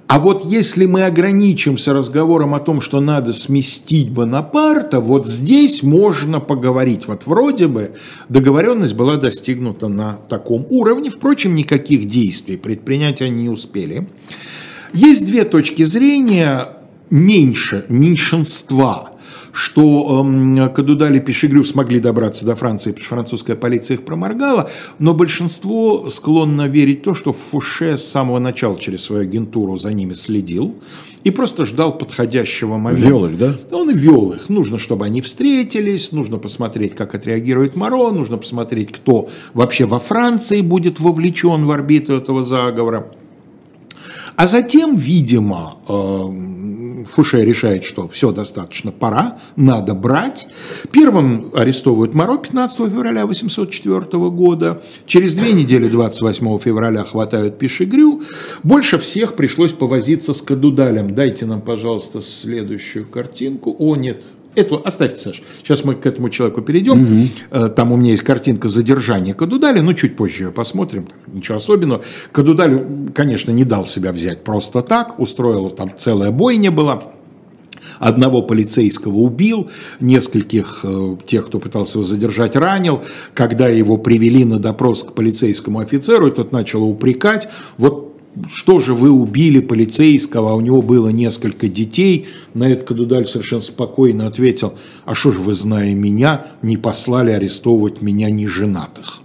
А вот если мы ограничимся разговором о том, что надо сместить Бонапарта, вот здесь можно поговорить. Вот вроде бы договоренность была достигнута на таком уровне. Впрочем, никаких действий предпринять они не успели. Есть две точки зрения меньше, меньшинства – что э, Кадудали и Пешегрю смогли добраться до Франции, потому что французская полиция их проморгала, но большинство склонно верить в то, что Фуше с самого начала через свою агентуру за ними следил и просто ждал подходящего момента. Вел их, да? Он вел их. Нужно, чтобы они встретились, нужно посмотреть, как отреагирует Моро, нужно посмотреть, кто вообще во Франции будет вовлечен в орбиту этого заговора. А затем, видимо, э, Фуше решает, что все достаточно, пора, надо брать. Первым арестовывают Моро 15 февраля 804 года. Через две недели, 28 февраля, хватают Пишегрю. Больше всех пришлось повозиться с Кадудалем. Дайте нам, пожалуйста, следующую картинку. О, нет, Эту оставьте, Саш. Сейчас мы к этому человеку перейдем. Угу. Там у меня есть картинка задержания Кадудали, но чуть позже ее посмотрим. Ничего особенного. Кадудаль, конечно, не дал себя взять просто так. Устроила там целая бойня была. Одного полицейского убил, нескольких э, тех, кто пытался его задержать, ранил. Когда его привели на допрос к полицейскому офицеру, тот начал упрекать. Вот что же вы убили полицейского, а у него было несколько детей. На это Кадудаль совершенно спокойно ответил, а что же вы, зная меня, не послали арестовывать меня неженатых?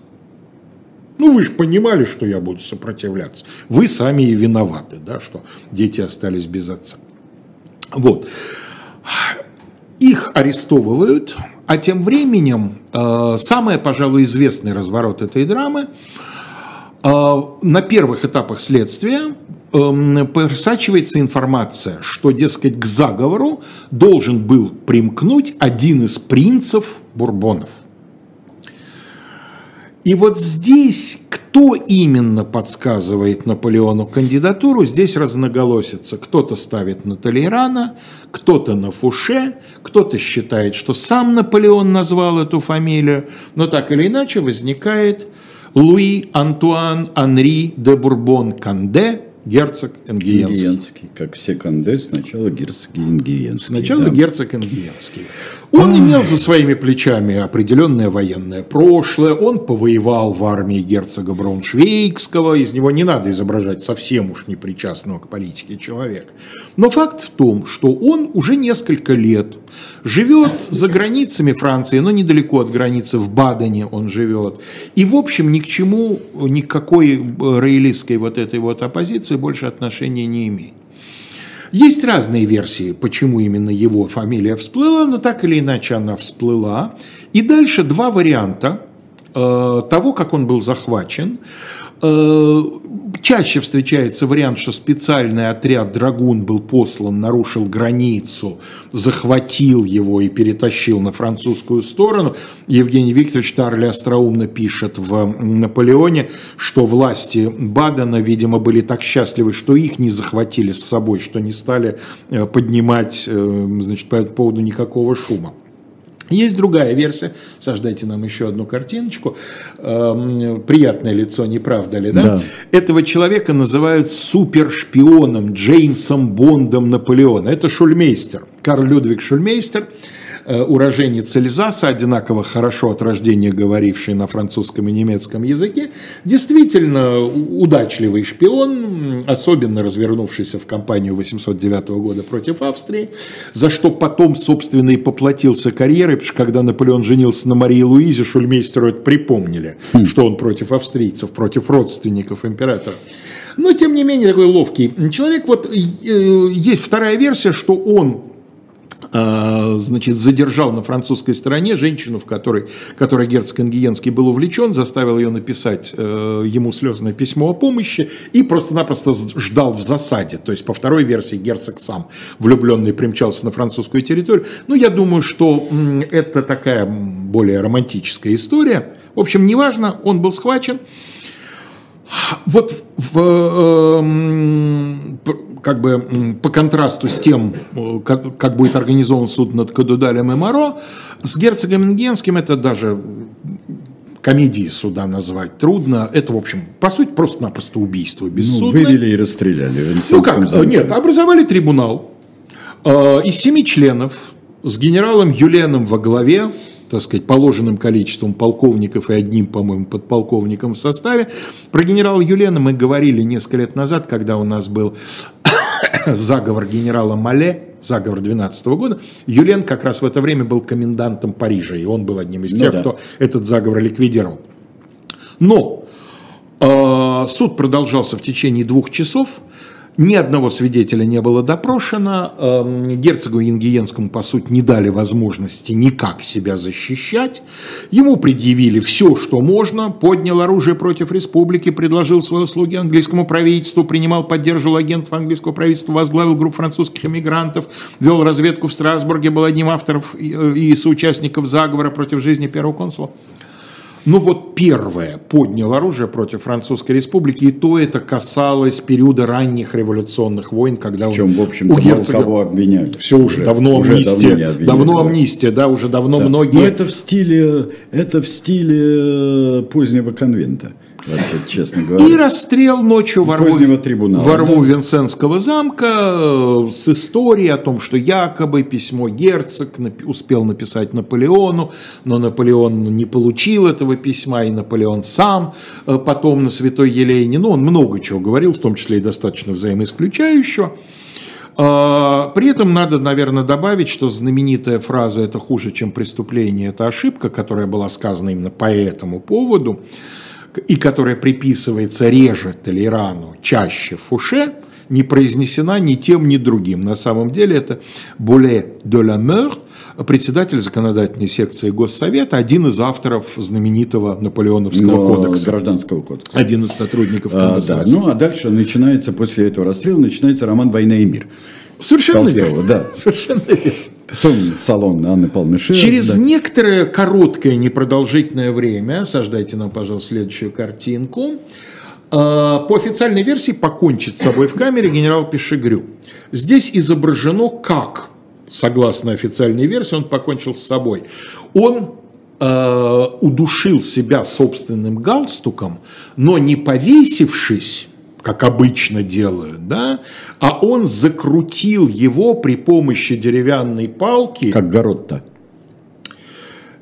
Ну, вы же понимали, что я буду сопротивляться. Вы сами и виноваты, да, что дети остались без отца. Вот. Их арестовывают, а тем временем э, самый, пожалуй, известный разворот этой драмы – на первых этапах следствия эм, просачивается информация, что, дескать, к заговору должен был примкнуть один из принцев Бурбонов. И вот здесь кто именно подсказывает Наполеону кандидатуру, здесь разноголосится. Кто-то ставит на Толейрана, кто-то на Фуше, кто-то считает, что сам Наполеон назвал эту фамилию, но так или иначе возникает Луи Антуан Анри де Бурбон Канде, герцог Энгиенский. Энгиенский. Как все Канде, сначала герцог Энгиенский. Сначала да. герцог Энгиенский. Он имел за своими плечами определенное военное прошлое, он повоевал в армии герцога Брауншвейгского, из него не надо изображать совсем уж непричастного к политике человека. Но факт в том, что он уже несколько лет живет за границами Франции, но недалеко от границы, в Бадене он живет. И, в общем, ни к чему, никакой роялистской вот этой вот оппозиции больше отношения не имеет. Есть разные версии, почему именно его фамилия всплыла, но так или иначе она всплыла. И дальше два варианта э, того, как он был захвачен. Э, чаще встречается вариант, что специальный отряд «Драгун» был послан, нарушил границу, захватил его и перетащил на французскую сторону. Евгений Викторович Тарли остроумно пишет в «Наполеоне», что власти Бадена, видимо, были так счастливы, что их не захватили с собой, что не стали э, поднимать э, значит, по этому поводу никакого шума. Есть другая версия. Саш, дайте нам еще одну картиночку. Эм, приятное лицо, не правда ли, да? да. Этого человека называют супершпионом Джеймсом Бондом Наполеона. Это Шульмейстер. Карл Людвиг Шульмейстер – уроженец Эльзаса, одинаково хорошо от рождения говоривший на французском и немецком языке, действительно удачливый шпион, особенно развернувшийся в кампанию 809 года против Австрии, за что потом, собственно, и поплатился карьерой, потому что когда Наполеон женился на Марии Луизе, Шульмейстеру это припомнили, хм. что он против австрийцев, против родственников императора. Но, тем не менее, такой ловкий человек. Вот э, есть вторая версия, что он значит, задержал на французской стороне женщину, в которой, которой герцог Ингиенский был увлечен, заставил ее написать э, ему слезное письмо о помощи и просто-напросто ждал в засаде. То есть, по второй версии, герцог сам влюбленный примчался на французскую территорию. Ну, я думаю, что это такая более романтическая история. В общем, неважно, он был схвачен. Вот в, э, как бы по контрасту с тем, как, как будет организован суд над Кадудалем и Моро, с герцогом Ингенским это даже комедии суда назвать трудно. Это, в общем, по сути, просто-напросто убийство бессудное. Ну, вывели и расстреляли Ну как, замке. нет, образовали трибунал э, из семи членов с генералом Юленом во главе, так сказать, положенным количеством полковников и одним, по-моему, подполковником в составе. Про генерала Юлена мы говорили несколько лет назад, когда у нас был *coughs* заговор генерала Мале, заговор 12 года. Юлен как раз в это время был комендантом Парижа, и он был одним из ну, тех, да. кто этот заговор ликвидировал. Но э, суд продолжался в течение двух часов. Ни одного свидетеля не было допрошено. Эм, герцогу Ингиенскому, по сути, не дали возможности никак себя защищать. Ему предъявили все, что можно. Поднял оружие против республики, предложил свои услуги английскому правительству, принимал, поддерживал агентов английского правительства, возглавил группу французских эмигрантов, вел разведку в Страсбурге, был одним авторов и соучастников заговора против жизни первого консула. Ну вот первое поднял оружие против Французской Республики, и то это касалось периода ранних революционных войн, когда в чем, в общем, у герцога... кого обвиняли. Все уже, давно уже амнистия, давно, давно да. амнистия, да, уже давно да. многие. Но это в стиле, это в стиле э, позднего конвента вообще, честно говоря. И расстрел ночью во рву, во рву да? Винсентского замка э, с историей о том, что якобы письмо герцог успел написать Наполеону, но Наполеон не получил этого письма, и Наполеон сам э, потом на Святой Елене, ну, он много чего говорил, в том числе и достаточно взаимоисключающего. А, при этом надо, наверное, добавить, что знаменитая фраза «это хуже, чем преступление» – это ошибка, которая была сказана именно по этому поводу и которая приписывается реже Толерану, чаще Фуше, не произнесена ни тем, ни другим. На самом деле это Боле де ла председатель законодательной секции Госсовета, один из авторов знаменитого Наполеоновского Но, кодекса. Гражданского кодекса. Один из сотрудников а, да. Ну, а дальше начинается, после этого расстрела, начинается роман «Война и мир». Совершенно Толстого, верно. Да. *laughs* Совершенно верно. Салон Анны Шер, Через да. некоторое короткое непродолжительное время, сождайте нам, пожалуйста, следующую картинку, а, по официальной версии покончит с собой в камере генерал Пешегрю. Здесь изображено как, согласно официальной версии, он покончил с собой. Он э, удушил себя собственным галстуком, но не повесившись, как обычно делают, да, а он закрутил его при помощи деревянной палки. Как город-то.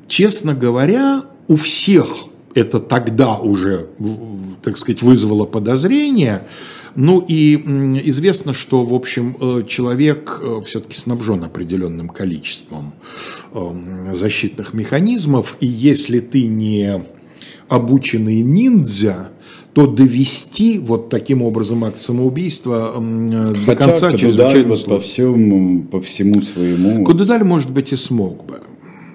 Честно говоря, у всех это тогда уже, так сказать, вызвало подозрение. Ну и известно, что, в общем, э, человек э, все-таки снабжен определенным количеством эм, защитных механизмов, и если ты не обученный ниндзя, то довести вот таким образом акт самоубийства Хотя до конца чрезвычайно сложно. По, всему, по всему своему... Кудудаль, может быть, и смог бы.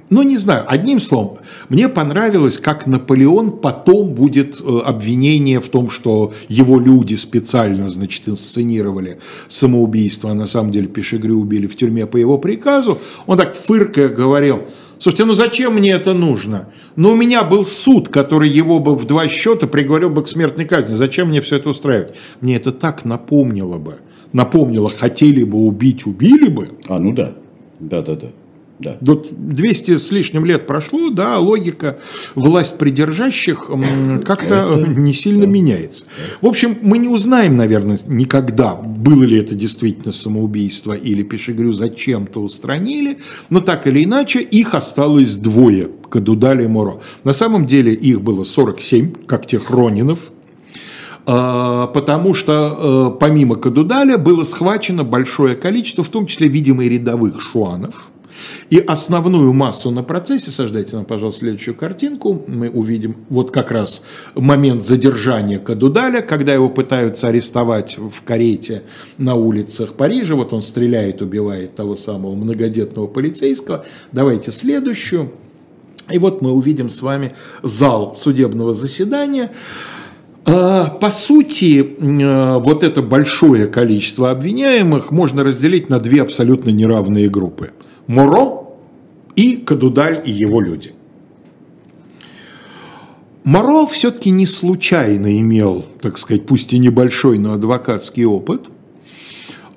Ну, не знаю, одним словом, мне понравилось, как Наполеон потом будет э, обвинение в том, что его люди специально, значит, инсценировали самоубийство, а на самом деле Пешегрю убили в тюрьме по его приказу. Он так фыркая говорил, Слушайте, ну зачем мне это нужно? Ну у меня был суд, который его бы в два счета приговорил бы к смертной казни. Зачем мне все это устраивать? Мне это так напомнило бы. Напомнило, хотели бы убить, убили бы. А, ну да. Да, да, да. Да. Вот 200 с лишним лет прошло, да, логика власть придержащих как-то не сильно да. меняется. В общем, мы не узнаем, наверное, никогда, было ли это действительно самоубийство или Пешегрю зачем-то устранили, но так или иначе их осталось двое, Кадудали и Моро. На самом деле их было 47, как тех Ронинов, а, потому что э, помимо Кадудаля было схвачено большое количество, в том числе, видимо, и рядовых шуанов – и основную массу на процессе, сождайте нам, пожалуйста, следующую картинку, мы увидим вот как раз момент задержания Кадудаля, когда его пытаются арестовать в карете на улицах Парижа, вот он стреляет, убивает того самого многодетного полицейского. Давайте следующую. И вот мы увидим с вами зал судебного заседания. А, по сути, а, вот это большое количество обвиняемых можно разделить на две абсолютно неравные группы. Моро и Кадудаль и его люди. Моро все-таки не случайно имел, так сказать, пусть и небольшой, но адвокатский опыт.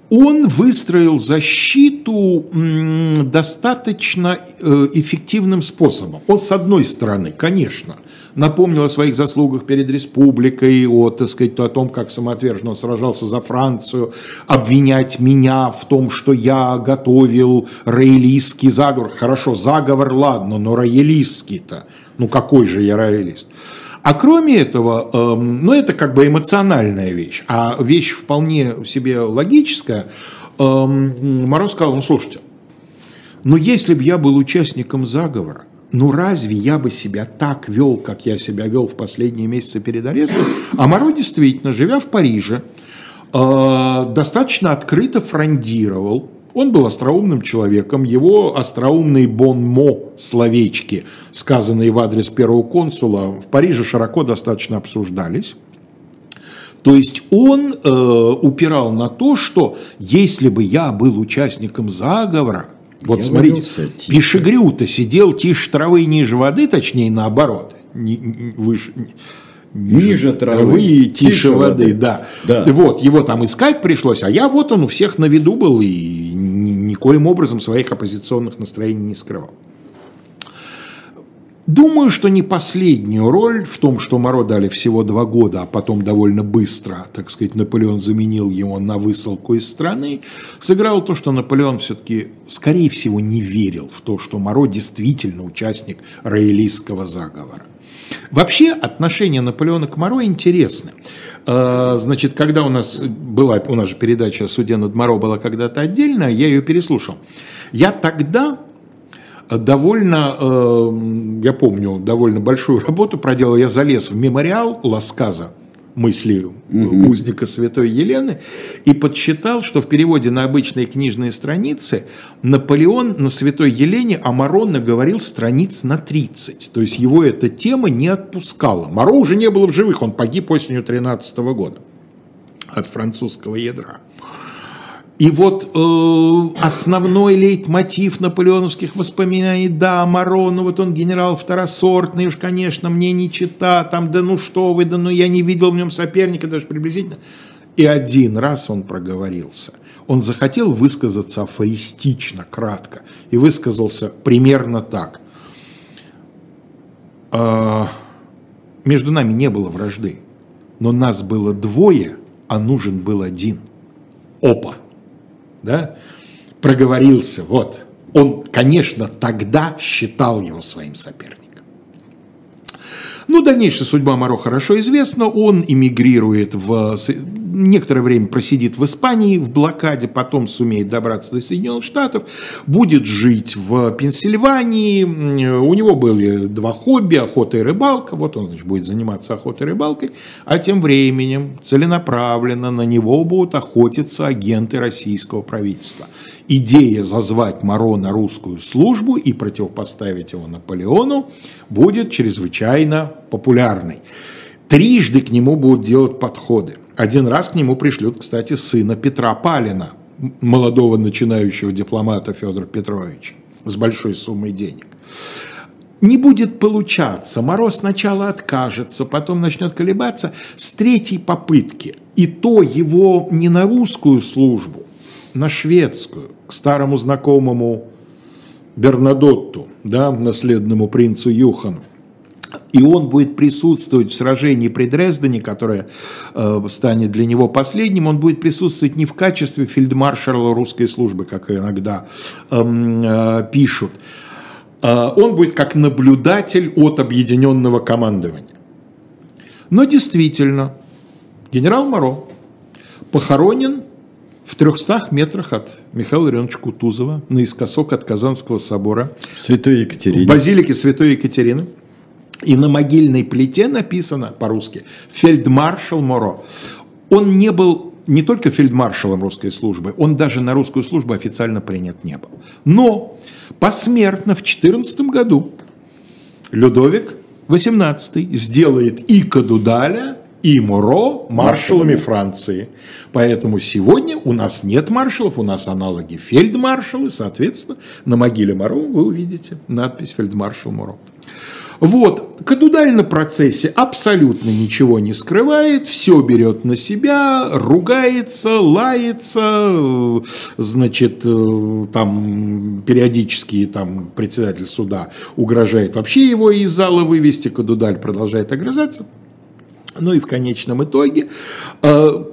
Он выстроил защиту достаточно э, эффективным способом. Он, с одной стороны, конечно, напомнил о своих заслугах перед республикой, о, так сказать, о том, как самоотверженно он сражался за Францию, обвинять меня в том, что я готовил роялистский заговор. Хорошо, заговор, ладно, но роялистский-то, ну какой же я роялист? А кроме этого, эм, ну это как бы эмоциональная вещь, а вещь вполне себе логическая, эм, Мороз сказал, ну слушайте, но если бы я был участником заговора, ну разве я бы себя так вел, как я себя вел в последние месяцы перед арестом? А Моро действительно, живя в Париже, э, достаточно открыто фрондировал. Он был остроумным человеком, его остроумные бонмо словечки, сказанные в адрес первого консула, в Париже широко достаточно обсуждались. То есть он э, упирал на то, что если бы я был участником заговора, вот я смотрите, Пишегрю-то сидел тише травы ниже воды, точнее наоборот, ни, выше, ниже, ниже травы, травы тише, тише воды, воды. Да. да. Вот, его там искать пришлось, а я вот он у всех на виду был и ни, никоим образом своих оппозиционных настроений не скрывал. Думаю, что не последнюю роль в том, что Моро дали всего два года, а потом довольно быстро, так сказать, Наполеон заменил его на высылку из страны, сыграло то, что Наполеон все-таки, скорее всего, не верил в то, что Моро действительно участник роялистского заговора. Вообще отношение Наполеона к Моро интересны. А, значит, когда у нас была, у нас же передача о суде над Моро была когда-то отдельная, я ее переслушал. Я тогда довольно, э, я помню, довольно большую работу проделал. Я залез в мемориал Ласказа, мысли угу. узника Святой Елены, и подсчитал, что в переводе на обычные книжные страницы Наполеон на Святой Елене о Моро наговорил страниц на 30. То есть его эта тема не отпускала. Моро уже не было в живых, он погиб осенью 13 года от французского ядра. И вот э, основной лейтмотив наполеоновских воспоминаний, да, Маро, ну вот он генерал второсортный, уж, конечно, мне не чита, там, да ну что вы, да ну я не видел в нем соперника даже приблизительно. И один раз он проговорился. Он захотел высказаться афористично, кратко, и высказался примерно так. Э, между нами не было вражды, но нас было двое, а нужен был один. Опа! Да, проговорился, вот, он, конечно, тогда считал его своим соперником. Ну, дальнейшая судьба Моро хорошо известна. Он эмигрирует в некоторое время просидит в Испании в блокаде, потом сумеет добраться до Соединенных Штатов, будет жить в Пенсильвании. У него были два хобби, охота и рыбалка. Вот он значит, будет заниматься охотой и рыбалкой. А тем временем целенаправленно на него будут охотиться агенты российского правительства. Идея зазвать Моро на русскую службу и противопоставить его Наполеону будет чрезвычайно популярной. Трижды к нему будут делать подходы. Один раз к нему пришлют, кстати, сына Петра Палина, молодого начинающего дипломата Федора Петровича, с большой суммой денег. Не будет получаться. Мороз сначала откажется, потом начнет колебаться. С третьей попытки. И то его не на русскую службу, на шведскую, к старому знакомому Бернадотту, да, наследному принцу Юхану и он будет присутствовать в сражении при Дрездене, которое э, станет для него последним, он будет присутствовать не в качестве фельдмаршала русской службы, как иногда эм, э, пишут, э, он будет как наблюдатель от объединенного командования. Но действительно, генерал Моро похоронен в 300 метрах от Михаила Леоновича Кутузова, наискосок от Казанского собора. Святой Екатерины. В базилике Святой Екатерины. И на могильной плите написано по-русски «Фельдмаршал Моро». Он не был не только фельдмаршалом русской службы, он даже на русскую службу официально принят не был. Но посмертно в 14 году Людовик XVIII сделает и Кадудаля, и Моро маршалами Франции. Поэтому сегодня у нас нет маршалов, у нас аналоги фельдмаршалы, соответственно, на могиле Моро вы увидите надпись «Фельдмаршал Моро». Вот, Кадудаль на процессе абсолютно ничего не скрывает, все берет на себя, ругается, лается, значит, э, там периодически там председатель суда угрожает вообще его из зала вывести, Кадудаль продолжает огрызаться. Ну и в конечном итоге, э,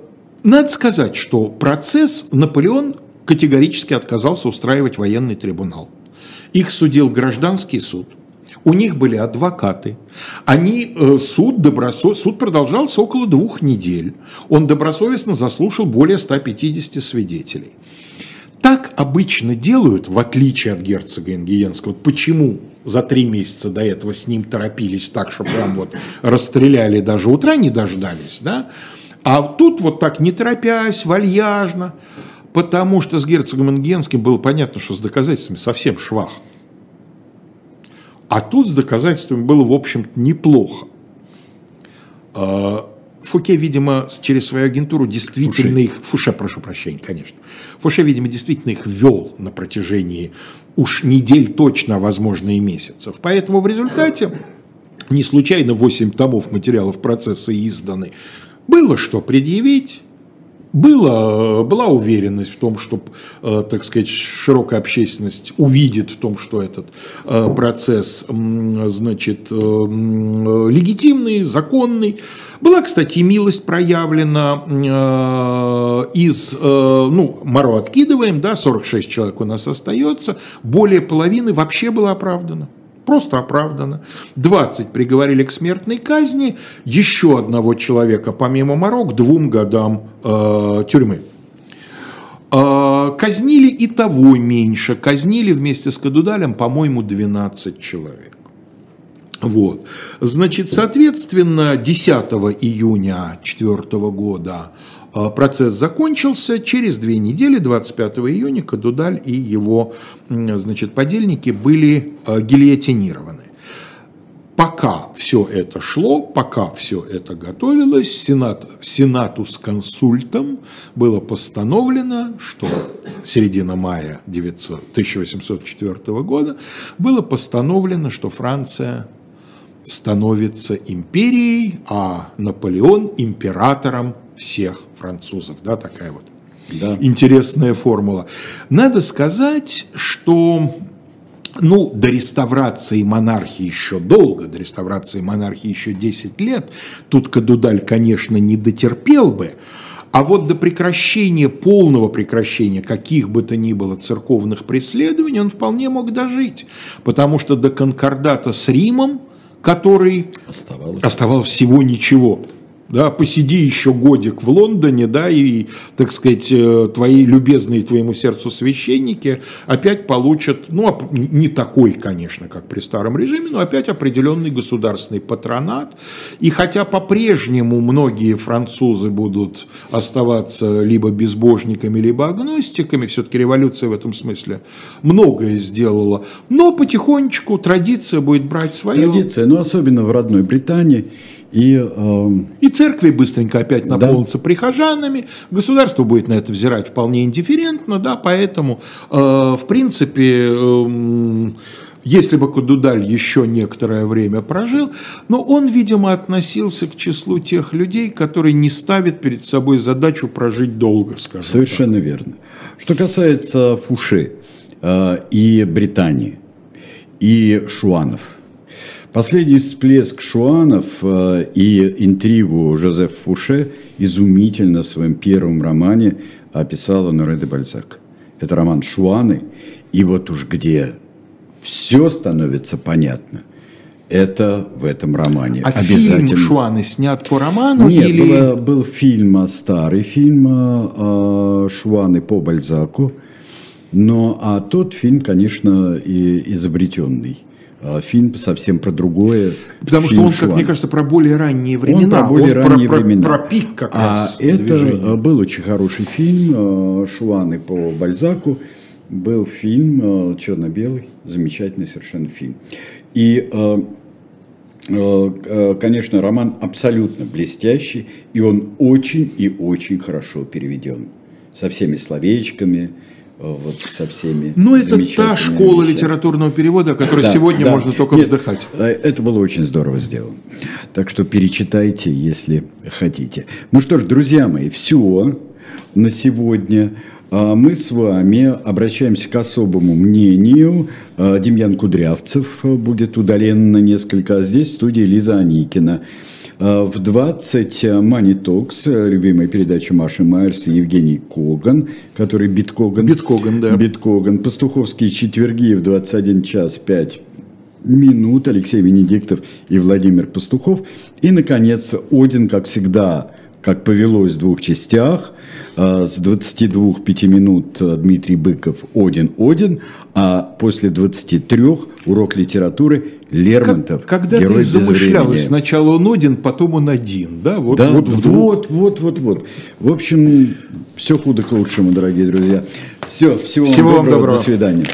надо сказать, что процесс Наполеон категорически отказался устраивать военный трибунал. Их судил гражданский суд – у них были адвокаты. Они, э, суд, добросо... суд продолжался около двух недель. Он добросовестно заслушал более 150 свидетелей. Так обычно делают, в отличие от герцога Ингиенского. Почему за три месяца до этого с ним торопились так, что прям вот расстреляли, даже утра не дождались, да? А тут вот так не торопясь, вальяжно, потому что с герцогом Ингенским было понятно, что с доказательствами совсем швах. А тут с доказательствами было, в общем-то, неплохо. А, Фуке, видимо, через свою агентуру действительно Фуше. их... Фуше, прошу прощения, конечно. Фуше, видимо, действительно их вел на протяжении уж недель точно, а возможно и месяцев. Поэтому в результате не случайно 8 томов материалов процесса изданы. Было что предъявить, было, была уверенность в том, что, э, так сказать, широкая общественность увидит в том, что этот э, процесс, значит, э, легитимный, законный. Была, кстати, милость проявлена из, ну, Моро откидываем, да, 46 человек у нас остается, более половины вообще было оправдано просто оправдано. 20 приговорили к смертной казни, еще одного человека, помимо Марок, двум годам э, тюрьмы. Э, казнили и того меньше. Казнили вместе с Кадудалем, по-моему, 12 человек. Вот. Значит, соответственно, 10 июня 2004 года процесс закончился. Через две недели, 25 июня, Кадудаль и его значит, подельники были а, гильотинированы. Пока все это шло, пока все это готовилось, Сенат, Сенату с консультом было постановлено, что середина мая 900, 1804 года было постановлено, что Франция становится империей, а Наполеон императором всех французов. Да, такая вот да. интересная формула. Надо сказать, что ну, до реставрации монархии еще долго, до реставрации монархии еще 10 лет. Тут Кадудаль, конечно, не дотерпел бы, а вот до прекращения, полного прекращения каких бы то ни было церковных преследований он вполне мог дожить. Потому что до конкордата с Римом, который оставалось, оставалось всего ничего, да, посиди еще годик в Лондоне, да, и, так сказать, э, твои любезные твоему сердцу священники опять получат, ну, не такой, конечно, как при старом режиме, но опять определенный государственный патронат. И хотя по-прежнему многие французы будут оставаться либо безбожниками, либо агностиками, все-таки революция в этом смысле многое сделала, но потихонечку традиция будет брать свое. Традиция, но особенно в родной Британии – и, э, и церкви быстренько опять наполнятся да. прихожанами, государство будет на это взирать вполне индифферентно, да, поэтому, э, в принципе, э, если бы Кудудаль еще некоторое время прожил, но он, видимо, относился к числу тех людей, которые не ставят перед собой задачу прожить долго, скажем Совершенно так. верно. Что касается Фуши э, и Британии, и Шуанов – Последний всплеск шуанов э, и интригу Жозеф Фуше изумительно в своем первом романе описала Норе де Бальзак. Это роман «Шуаны», и вот уж где все становится понятно – это в этом романе. А Обязательно. фильм Шуаны снят по роману? Нет, или... был, был фильм, старый фильм э, Шуаны по Бальзаку, но а тот фильм, конечно, и изобретенный. А, фильм совсем про другое. Потому что он, как мне кажется, про более ранние времена. Он про более он ранние про, времена. Про, про пик как а раз. это движения. А, был очень хороший фильм Шуаны по Бальзаку. Был фильм черно-белый, замечательный совершенно фильм. И конечно, роман абсолютно блестящий, и он очень и очень хорошо переведен. Со всеми словечками, вот со всеми. Ну, это та школа вещами. литературного перевода, о которой да, сегодня да. можно только Нет, вздыхать. Э, это было очень здорово сделано. Так что перечитайте, если хотите. Ну что ж, друзья мои, все на сегодня. А мы с вами обращаемся к особому мнению. А, Демьян Кудрявцев будет удален на несколько, а здесь в студии Лиза Аникина. А, в 20 Money Talks, любимая передача Маши Майерс и Евгений Коган, который Биткоган. Биткоган, да. Биткоган. Пастуховские четверги в 21 час 5 минут. Алексей Венедиктов и Владимир Пастухов. И, наконец, Один, как всегда, как повелось в двух частях. С 22 5 минут э, Дмитрий Быков «Один-Один», а после 23 урок литературы Лермонтов. Как, когда ты замышлялось, сначала он один, потом он один, да? Вот, да, вот, вот, вот, вот, вот. В общем, все худо к лучшему, дорогие друзья. Все, всего, всего вам доброго, доброго, до свидания.